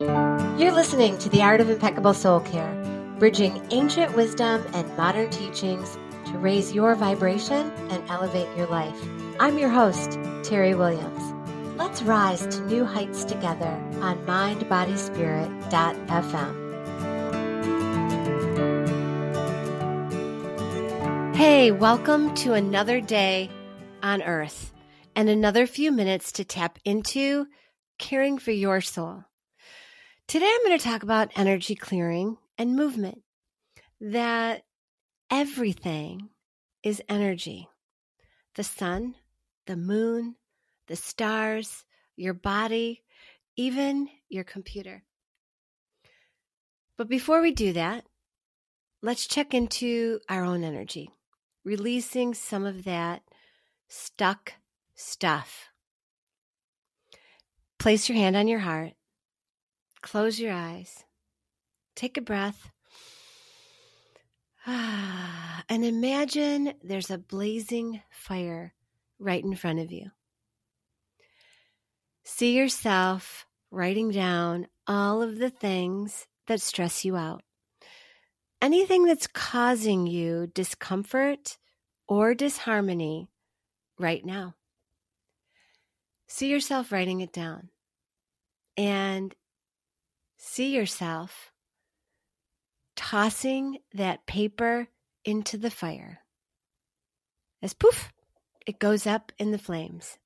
You're listening to The Art of Impeccable Soul Care, bridging ancient wisdom and modern teachings to raise your vibration and elevate your life. I'm your host, Teri Williams. Let's rise to new heights together on mindbodyspirit.fm. Hey, welcome to another day on Earth and another few minutes to tap into caring for your soul. Today, I'm going to talk about energy clearing and movement. That everything is energy the sun, the moon, the stars, your body, even your computer. But before we do that, let's check into our own energy, releasing some of that stuck stuff. Place your hand on your heart Close your eyes. Take a breath. And imagine there's a blazing fire right in front of you. See yourself writing down all of the things that stress you out. Anything that's causing you discomfort or disharmony right now. See yourself writing it down. And see yourself tossing that paper into the fire. As poof, it goes up in the flames.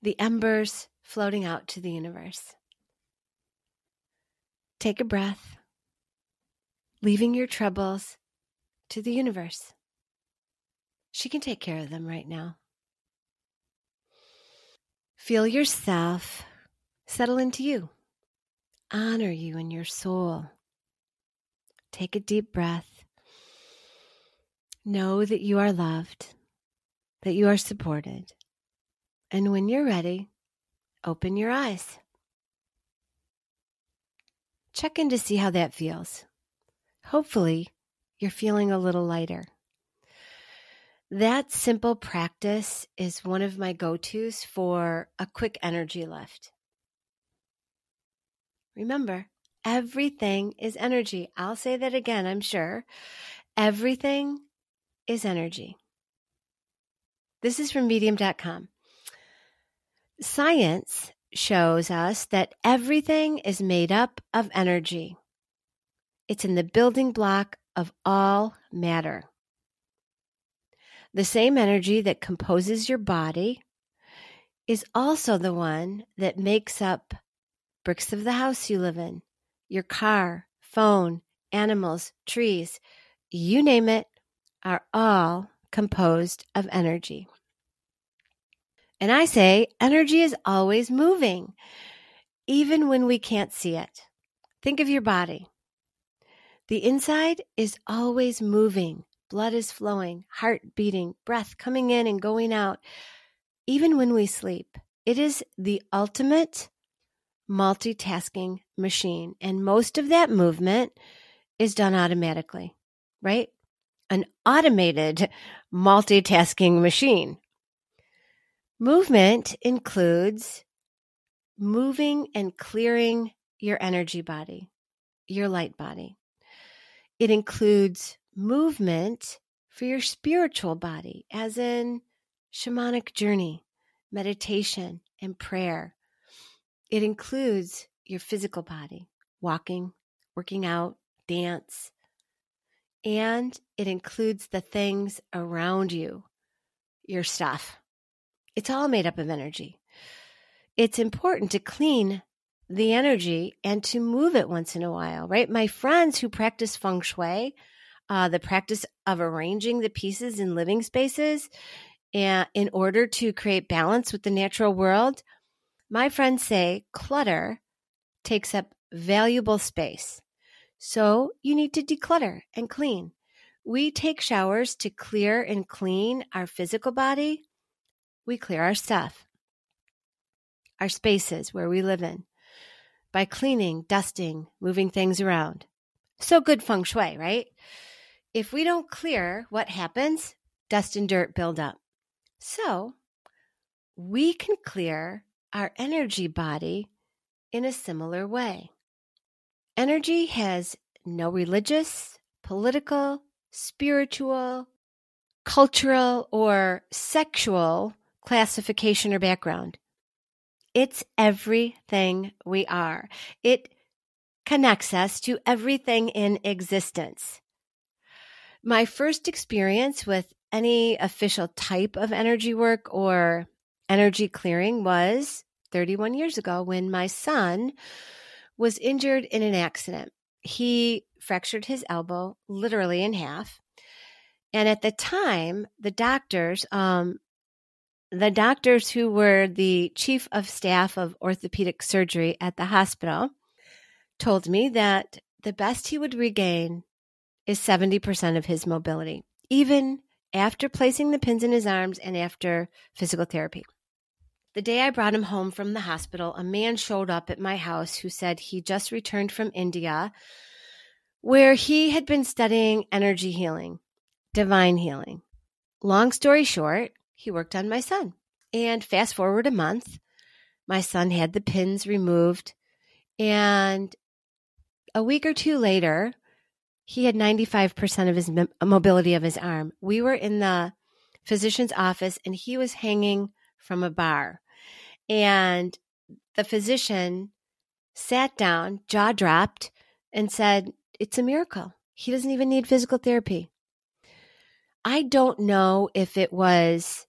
The embers floating out to the universe. Take a breath, leaving your troubles to the universe. She can take care of them right now. Feel yourself settle into you honor you in your soul. Take a deep breath. Know that you are loved, that you are supported. And when you're ready, open your eyes. Check in to see how that feels. Hopefully, you're feeling a little lighter. That simple practice is one of my go tos for a quick energy lift. Remember, everything is energy. I'll say that again, I'm sure. Everything is energy. This is from medium.com. Science shows us that everything is made up of energy. It's in the building block of all matter. The same energy that composes your body is also the one that makes up bricks of the house you live in, your car, phone, animals, trees, you name it, are all composed of energy. And I say energy is always moving, even when we can't see it. Think of your body. The inside is always moving. Blood is flowing, heart beating, breath coming in and going out, even when we sleep. It is the ultimate multitasking machine. And most of that movement is done automatically, right? An automated multitasking machine. Movement includes moving and clearing your energy body, your light body. It includes movement for your spiritual body, as in shamanic journey, meditation, and prayer. It includes your physical body, walking, working out, dance, and it includes the things around you, your stuff. It's all made up of energy. It's important to clean the energy and to move it once in a while, right? My friends who practice feng shui, uh, the practice of arranging the pieces in living spaces and in order to create balance with the natural world, my friends say clutter takes up valuable space. So you need to declutter and clean. We take showers to clear and clean our physical body. We clear our stuff, our spaces where we live in by cleaning, dusting, moving things around. So good feng shui, right? If we don't clear, what happens? Dust and dirt build up. So we can clear our energy body in a similar way. Energy has no religious, political, spiritual, cultural, or sexual classification or background. It's everything we are. It connects us to everything in existence. My first experience with any official type of energy work or energy clearing was 31 years ago when my son was injured in an accident. He fractured his elbow literally in half. And at the time, the doctors, um, the doctors who were the chief of staff of orthopedic surgery at the hospital told me that the best he would regain is 70% of his mobility, even after placing the pins in his arms and after physical therapy. The day I brought him home from the hospital, a man showed up at my house who said he just returned from India, where he had been studying energy healing, divine healing. Long story short, he worked on my son. And fast forward a month, my son had the pins removed. And a week or two later, he had 95% of his mobility of his arm. We were in the physician's office and he was hanging from a bar. And the physician sat down, jaw dropped, and said, It's a miracle. He doesn't even need physical therapy. I don't know if it was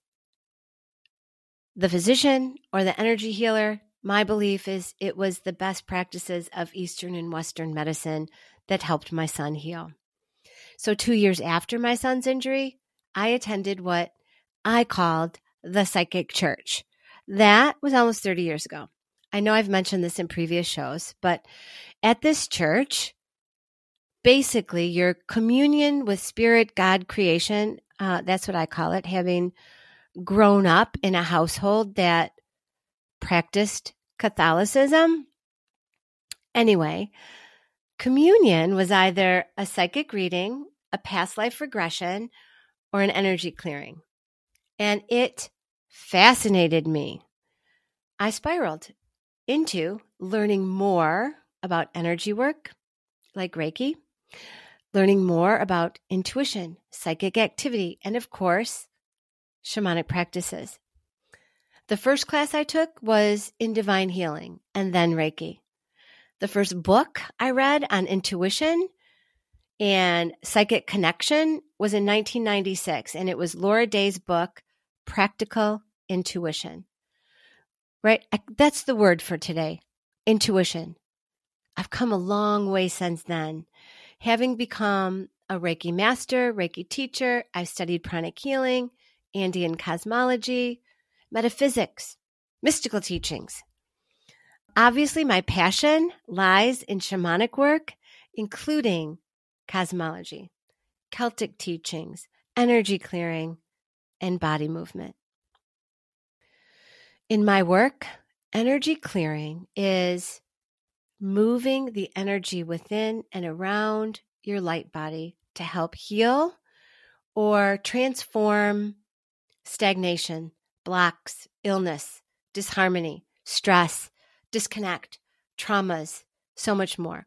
the physician or the energy healer, my belief is it was the best practices of Eastern and Western medicine that helped my son heal. So, two years after my son's injury, I attended what I called the psychic church. That was almost 30 years ago. I know I've mentioned this in previous shows, but at this church, basically your communion with spirit, God, creation, uh, that's what I call it, having grown up in a household that practiced Catholicism. Anyway, communion was either a psychic reading, a past life regression, or an energy clearing. And it fascinated me. I spiraled into learning more about energy work, like Reiki, learning more about intuition, psychic activity, and of course, shamanic practices. The first class I took was in divine healing and then Reiki. The first book I read on intuition and psychic connection was in 1996, and it was Laura Day's book, Practical Intuition. Right? That's the word for today intuition. I've come a long way since then. Having become a Reiki master, Reiki teacher, I've studied pranic healing, Andean cosmology, metaphysics, mystical teachings. Obviously, my passion lies in shamanic work, including cosmology, Celtic teachings, energy clearing, and body movement. In my work, energy clearing is moving the energy within and around your light body to help heal or transform stagnation, blocks, illness, disharmony, stress, disconnect, traumas, so much more.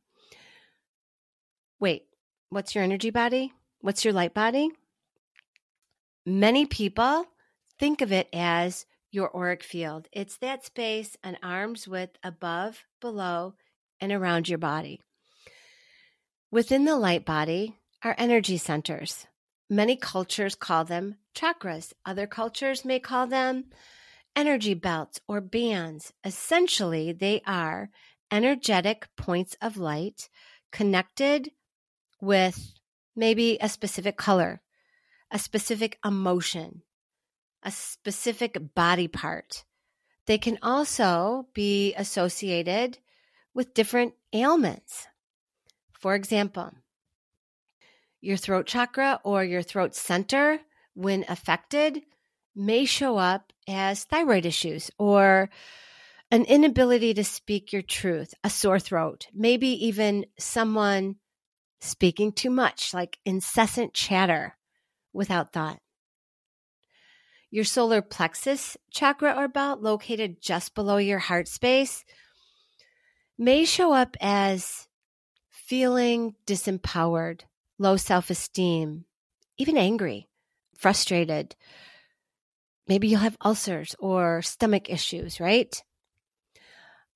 Wait, what's your energy body? What's your light body? Many people think of it as your auric field. It's that space an arm's width above, below, and around your body. Within the light body are energy centers. Many cultures call them chakras. Other cultures may call them energy belts or bands. Essentially, they are energetic points of light connected with maybe a specific color, a specific emotion, a specific body part. They can also be associated with different ailments. For example, your throat chakra or your throat center, when affected, may show up as thyroid issues or an inability to speak your truth, a sore throat, maybe even someone speaking too much, like incessant chatter without thought. Your solar plexus chakra or belt, located just below your heart space, may show up as feeling disempowered, low self esteem, even angry, frustrated. Maybe you'll have ulcers or stomach issues, right?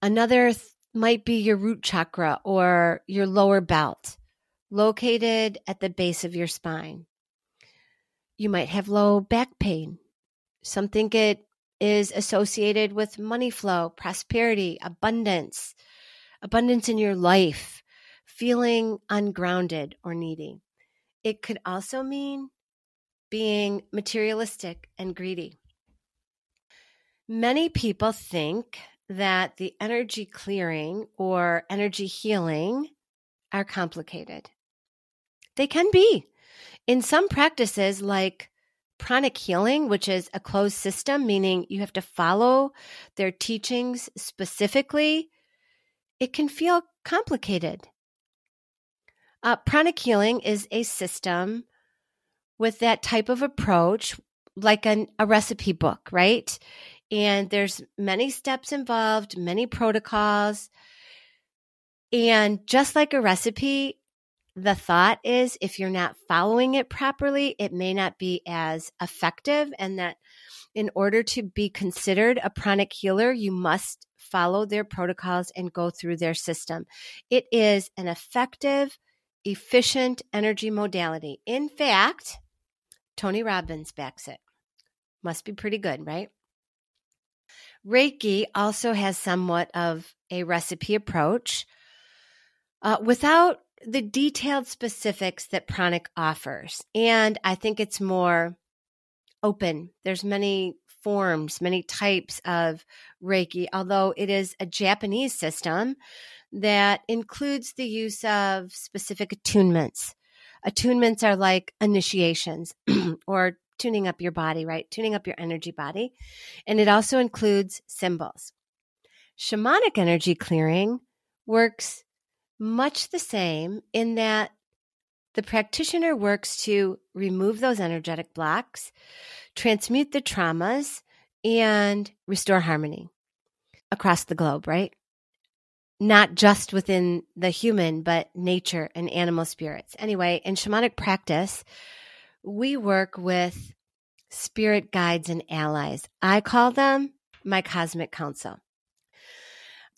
Another th- might be your root chakra or your lower belt located at the base of your spine. You might have low back pain. Some think it is associated with money flow, prosperity, abundance, abundance in your life, feeling ungrounded or needy. It could also mean being materialistic and greedy. Many people think that the energy clearing or energy healing are complicated. They can be. In some practices, like pranic healing, which is a closed system, meaning you have to follow their teachings specifically, it can feel complicated. Uh, pranic healing is a system with that type of approach, like an, a recipe book, right? And there's many steps involved, many protocols. And just like a recipe, the thought is if you're not following it properly, it may not be as effective. And that in order to be considered a pranic healer, you must follow their protocols and go through their system. It is an effective, efficient energy modality. In fact, Tony Robbins backs it. Must be pretty good, right? Reiki also has somewhat of a recipe approach. Uh, without the detailed specifics that pranic offers. And I think it's more open. There's many forms, many types of Reiki, although it is a Japanese system that includes the use of specific attunements. Attunements are like initiations or tuning up your body, right? Tuning up your energy body. And it also includes symbols. Shamanic energy clearing works much the same in that the practitioner works to remove those energetic blocks, transmute the traumas, and restore harmony across the globe, right? Not just within the human, but nature and animal spirits. Anyway, in shamanic practice, we work with spirit guides and allies. I call them my cosmic council.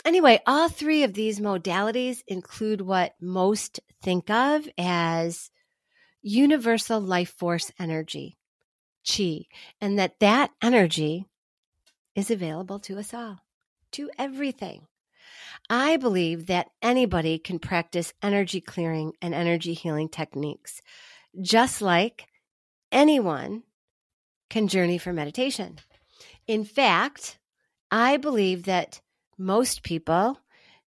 Anyway, all three of these modalities include what most think of as universal life force energy, chi, and that that energy is available to us all, to everything. I believe that anybody can practice energy clearing and energy healing techniques, just like anyone can journey for meditation. In fact, I believe that most people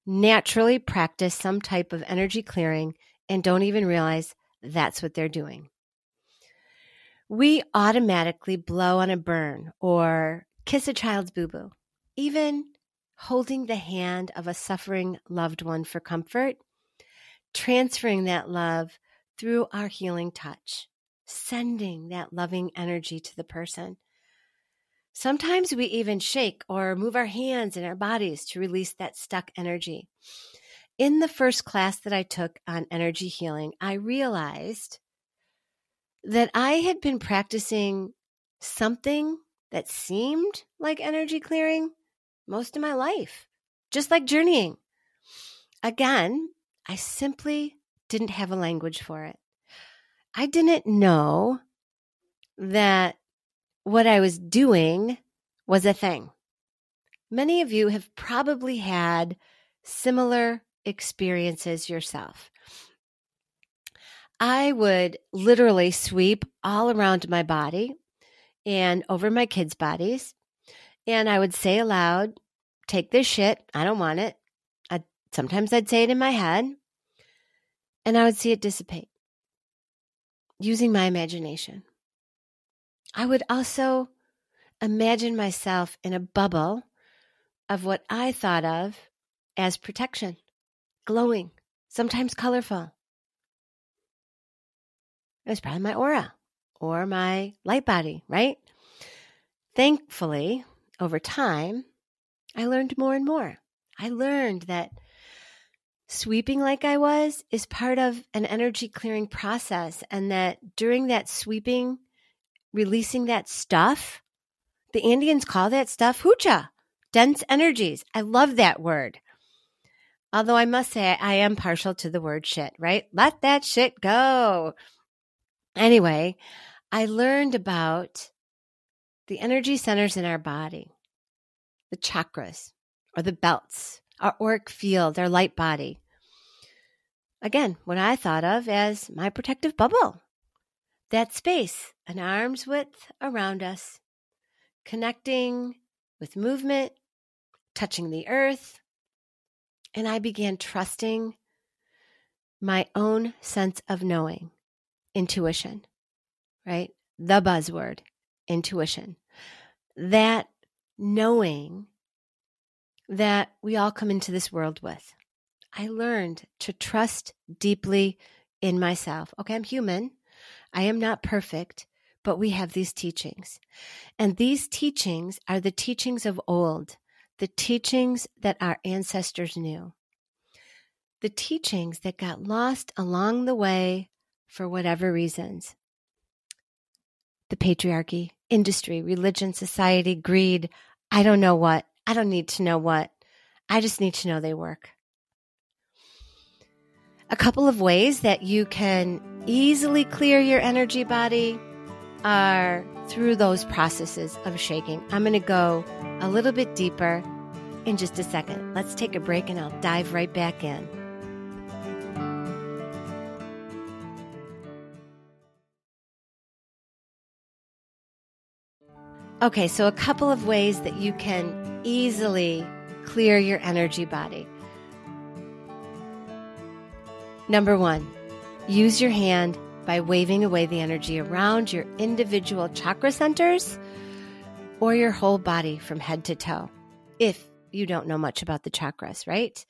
naturally practice some type of energy clearing and don't even realize that's what they're doing. We automatically blow on a burn or kiss a child's boo boo, even holding the hand of a suffering loved one for comfort, transferring that love through our healing touch, sending that loving energy to the person. Sometimes we even shake or move our hands and our bodies to release that stuck energy. in the first class that I took on energy healing, I realized that I had been practicing something that seemed like energy clearing most of my life, just like journeying. Again, I simply didn't have a language for it. I didn't know that what I was doing was a thing. Many of you have probably had similar experiences yourself. I would literally sweep all around my body and over my kids' bodies. And I would say aloud, take this shit. I don't want it. I, sometimes I'd say it in my head and I would see it dissipate using my imagination. I would also imagine myself in a bubble of what I thought of as protection, glowing, sometimes colorful. It was probably my aura or my light body, right? Thankfully, over time, I learned more and more. I learned that sweeping like I was is part of an energy clearing process, and that during that sweeping, releasing that stuff, the Andeans call that stuff hucha, dense energies. I love that word. Although I must say, I am partial to the word shit, right? Let that shit go. Anyway, I learned about the energy centers in our body, the chakras or the belts, our auric field, our light body. Again, what I thought of as my protective bubble. That space, an arm's width around us, connecting with movement, touching the earth. And I began trusting my own sense of knowing intuition, right? The buzzword, intuition. That knowing that we all come into this world with. I learned to trust deeply in myself. Okay, I'm human. I am not perfect, but we have these teachings. And these teachings are the teachings of old, the teachings that our ancestors knew, the teachings that got lost along the way for whatever reasons. The patriarchy, industry, religion, society, greed. I don't know what. I don't need to know what. I just need to know they work. A couple of ways that you can easily clear your energy body are through those processes of shaking. I'm going to go a little bit deeper in just a second. Let's take a break and I'll dive right back in. Okay, so a couple of ways that you can easily clear your energy body. Number one, use your hand by waving away the energy around your individual chakra centers or your whole body from head to toe, if you don't know much about the chakras, right?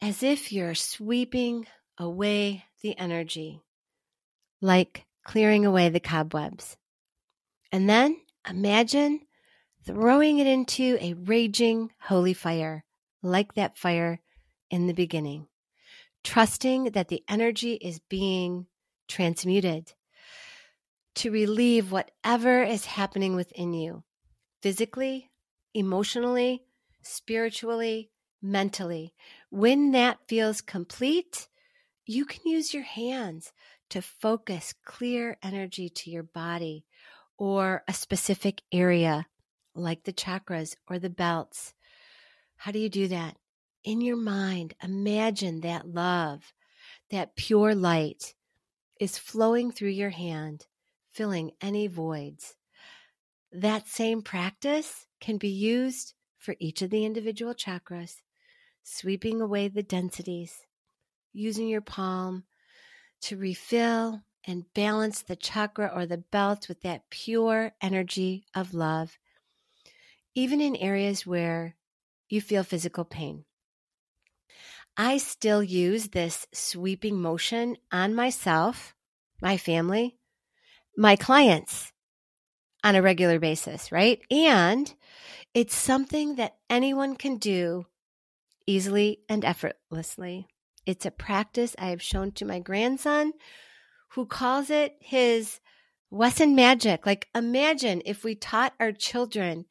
As if you're sweeping away the energy, like clearing away the cobwebs. And then imagine throwing it into a raging holy fire, like that fire in the beginning, trusting that the energy is being transmuted to relieve whatever is happening within you physically, emotionally, spiritually, mentally. When that feels complete, you can use your hands to focus clear energy to your body or a specific area like the chakras or the belts. How do you do that? In your mind, imagine that love, that pure light is flowing through your hand, filling any voids. That same practice can be used for each of the individual chakras, sweeping away the densities, using your palm to refill and balance the chakra or the belt with that pure energy of love, even in areas where you feel physical pain. I still use this sweeping motion on myself, my family, my clients on a regular basis, right? And it's something that anyone can do easily and effortlessly. It's a practice I have shown to my grandson, who calls it his Wesson magic. Like, imagine if we taught our children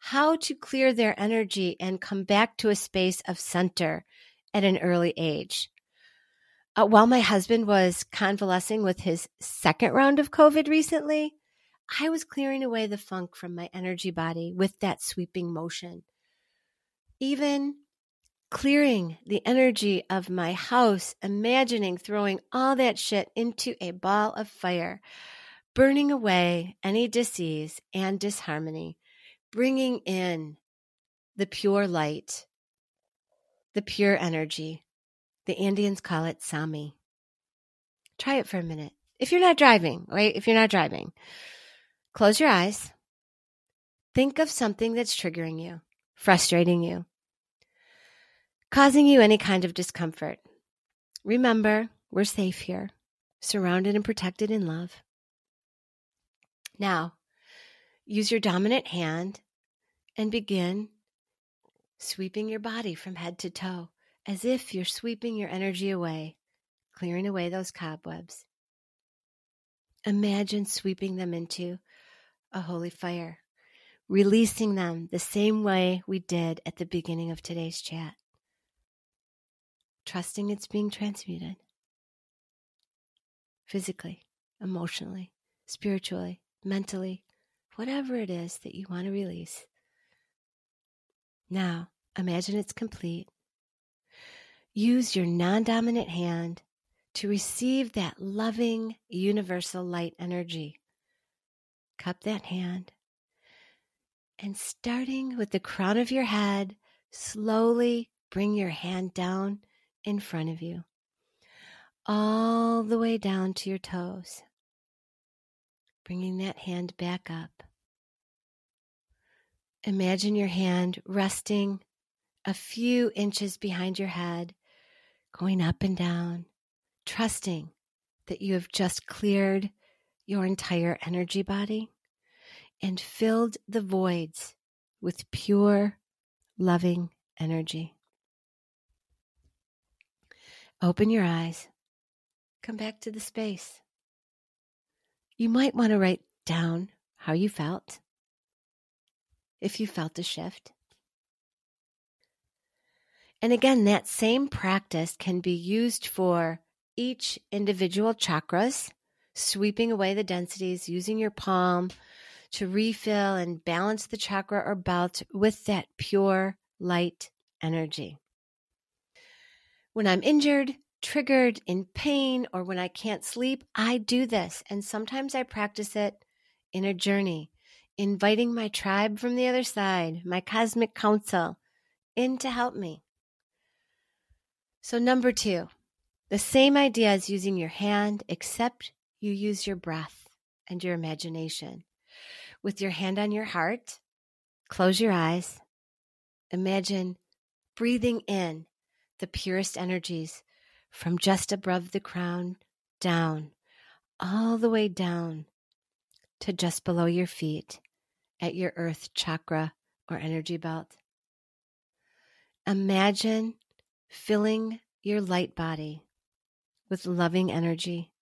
how to clear their energy and come back to a space of center at an early age. Uh, while my husband was convalescing with his second round of COVID recently, I was clearing away the funk from my energy body with that sweeping motion. Even clearing the energy of my house, imagining throwing all that shit into a ball of fire, burning away any disease and disharmony, bringing in the pure light, the pure energy. The Andeans call it Sami. Try it for a minute. If you're not driving, right? If you're not driving, close your eyes. Think of something that's triggering you, frustrating you, causing you any kind of discomfort. Remember, we're safe here, surrounded and protected in love. Now, use your dominant hand and begin sweeping your body from head to toe as if you're sweeping your energy away, clearing away those cobwebs. Imagine sweeping them into a holy fire, releasing them the same way we did at the beginning of today's chat trusting it's being transmuted physically, emotionally, spiritually, mentally, whatever it is that you want to release. Now, imagine it's complete. Use your non dominant hand to receive that loving, universal light energy. Cup that hand. And starting with the crown of your head, slowly bring your hand down in front of you, all the way down to your toes. Bringing that hand back up. Imagine your hand resting a few inches behind your head, going up and down, trusting that you have just cleared your entire energy body and filled the voids with pure, loving energy. Open your eyes. Come back to the space. You might want to write down how you felt, if you felt a shift. And again, that same practice can be used for each individual chakras, sweeping away the densities, using your palm to refill and balance the chakra or belt with that pure light energy. When I'm injured, triggered, in pain, or when I can't sleep, I do this. And sometimes I practice it in a journey, inviting my tribe from the other side, my cosmic council, in to help me. So, number two, the same idea as using your hand, except you use your breath and your imagination. With your hand on your heart, close your eyes. Imagine breathing in the purest energies from just above the crown down, all the way down to just below your feet at your earth chakra or energy belt. Imagine filling your light body with loving energy.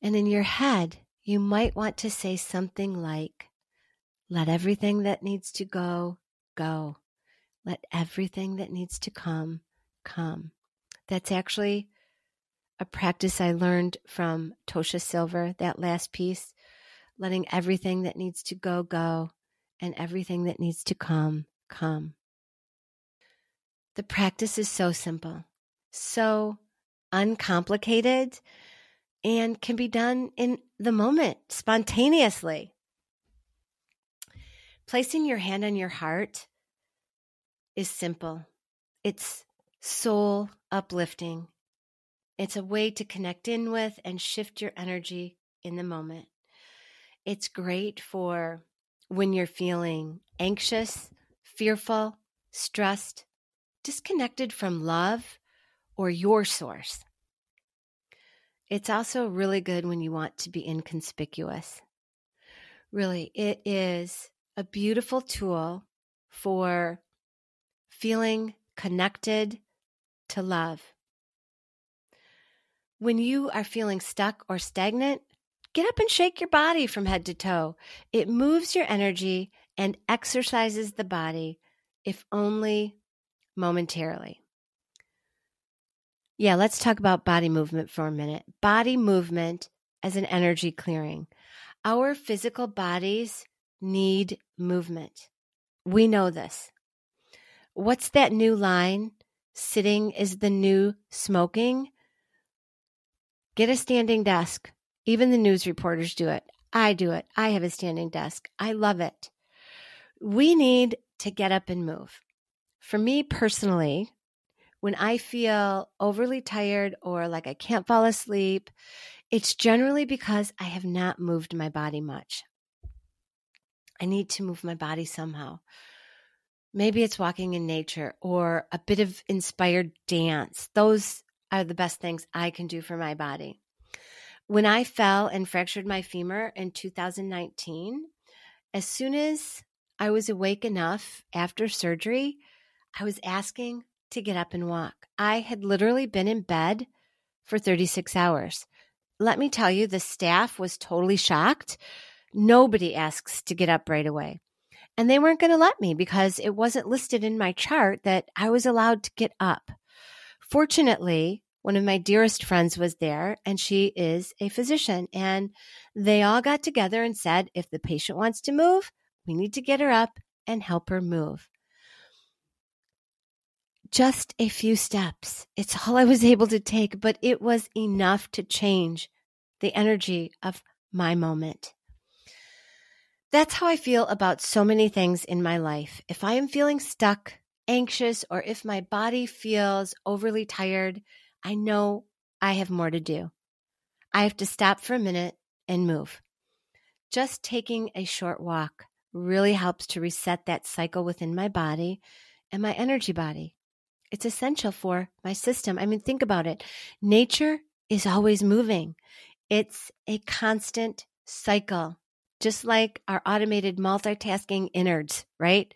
And in your head, you might want to say something like, Let everything that needs to go, go. Let everything that needs to come, come. That's actually a practice I learned from Tosha Silver, that last piece, letting everything that needs to go, go, and everything that needs to come, come. The practice is so simple, so uncomplicated, and can be done in the moment, spontaneously. Placing your hand on your heart is simple. It's soul uplifting. It's a way to connect in with and shift your energy in the moment. It's great for when you're feeling anxious, fearful, stressed, disconnected from love or your source. It's also really good when you want to be inconspicuous. Really, it is a beautiful tool for feeling connected to love. When you are feeling stuck or stagnant, get up and shake your body from head to toe. It moves your energy and exercises the body, if only momentarily. Yeah, let's talk about body movement for a minute. Body movement as an energy clearing. Our physical bodies need movement. We know this. What's that new line? Sitting is the new smoking. Get a standing desk. Even the news reporters do it. I do it. I have a standing desk. I love it. We need to get up and move. For me personally, when I feel overly tired or like I can't fall asleep, it's generally because I have not moved my body much. I need to move my body somehow. Maybe it's walking in nature or a bit of inspired dance. Those are the best things I can do for my body. When I fell and fractured my femur in 2019, as soon as I was awake enough after surgery, I was asking to get up and walk. I had literally been in bed for 36 hours. Let me tell you, the staff was totally shocked. Nobody asks to get up right away. And they weren't going to let me because it wasn't listed in my chart that I was allowed to get up. Fortunately, one of my dearest friends was there and she is a physician. And they all got together and said, if the patient wants to move, we need to get her up and help her move. Just a few steps. It's all I was able to take, but it was enough to change the energy of my moment. That's how I feel about so many things in my life. If I am feeling stuck, anxious, or if my body feels overly tired, I know I have more to do. I have to stop for a minute and move. Just taking a short walk really helps to reset that cycle within my body and my energy body. It's essential for my system. I mean, think about it. Nature is always moving. It's a constant cycle just like our automated multitasking innards, right?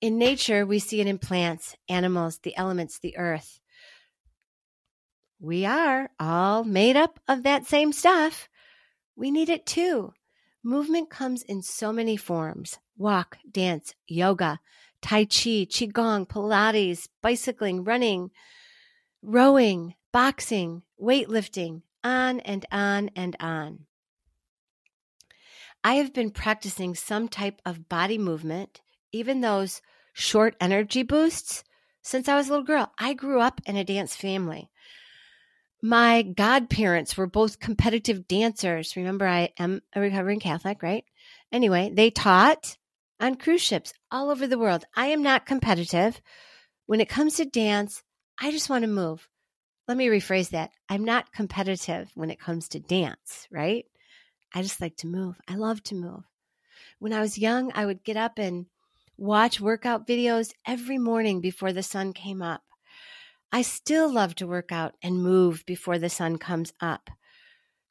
In nature, we see it in plants, animals, the elements, the earth. We are all made up of that same stuff. We need it too. Movement comes in so many forms walk, dance, yoga, Tai Chi, Qigong, Pilates, bicycling, running, rowing, boxing, weightlifting, on and on and on. I have been practicing some type of body movement, even those short energy boosts, since I was a little girl. I grew up in a dance family. My godparents were both competitive dancers. Remember, I am a recovering Catholic, right? Anyway, they taught on cruise ships all over the world. I am not competitive. When it comes to dance, I just want to move. Let me rephrase that. I'm not competitive when it comes to dance, right? I just like to move. I love to move. When I was young, I would get up and watch workout videos every morning before the sun came up. I still love to work out and move before the sun comes up,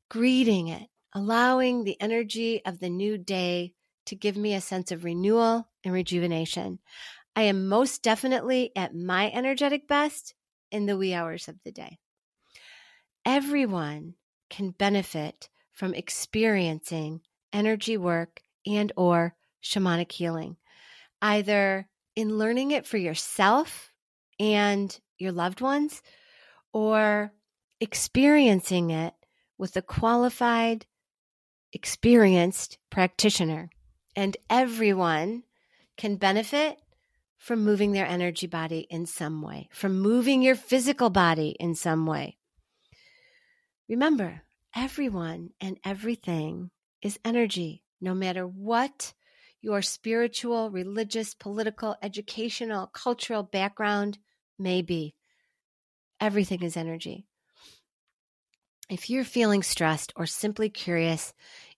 greeting it, allowing the energy of the new day to give me a sense of renewal and rejuvenation. I am most definitely at my energetic best in the wee hours of the day. Everyone can benefit from experiencing energy work and or shamanic healing either in learning it for yourself and your loved ones or experiencing it with a qualified experienced practitioner and everyone can benefit from moving their energy body in some way, from moving your physical body in some way. Remember, everyone and everything is energy, no matter what your spiritual, religious, political, educational, cultural background may be. Everything is energy. If you're feeling stressed or simply curious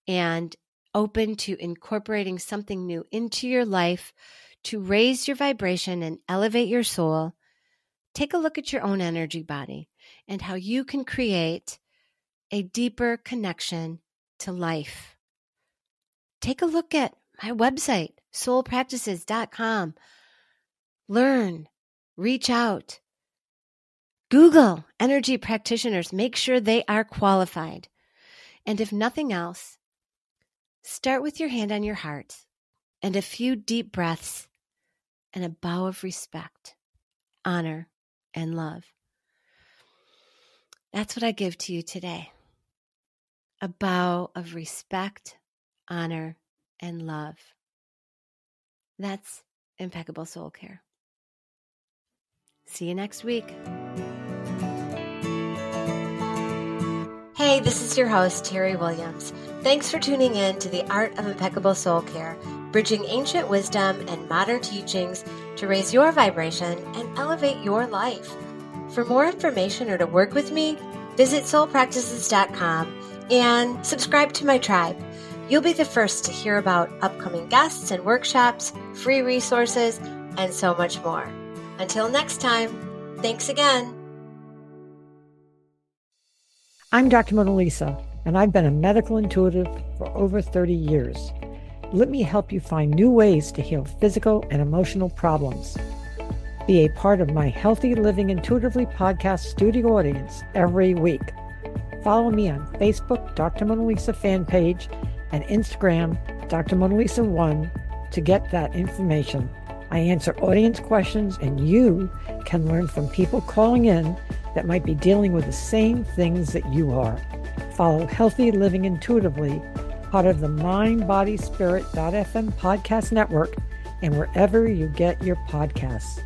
and open to incorporating something new into your life to raise your vibration and elevate your soul, take a look at your own energy body and how you can create a deeper connection to life. Take a look at my website, soulpractices.com. Learn reach out. Google energy practitioners, make sure they are qualified. And if nothing else, start with your hand on your heart and a few deep breaths and a bow of respect, honor, and love. That's what I give to you today a bow of respect, honor, and love. That's impeccable soul care. See you next week. Hey, this is your host, Teri Williams. Thanks for tuning in to the Art of Impeccable Soul Care, bridging ancient wisdom and modern teachings to raise your vibration and elevate your life. For more information or to work with me, visit soulpractices.com and subscribe to my tribe. You'll be the first to hear about upcoming guests and workshops, free resources, and so much more. Until next time, thanks again. I'm Dr. Mona Lisa, and I've been a medical intuitive for over 30 years. Let me help you find new ways to heal physical and emotional problems. Be a part of my Healthy Living Intuitively podcast studio audience every week. Follow me on Facebook, Dr. Mona Lisa fan page, and Instagram, Dr. Mona Lisa 1 to get that information. I answer audience questions, and you can learn from people calling in that might be dealing with the same things that you are. Follow Healthy Living Intuitively, part of the Mind, Body, Spirit.fm podcast network, and wherever you get your podcasts.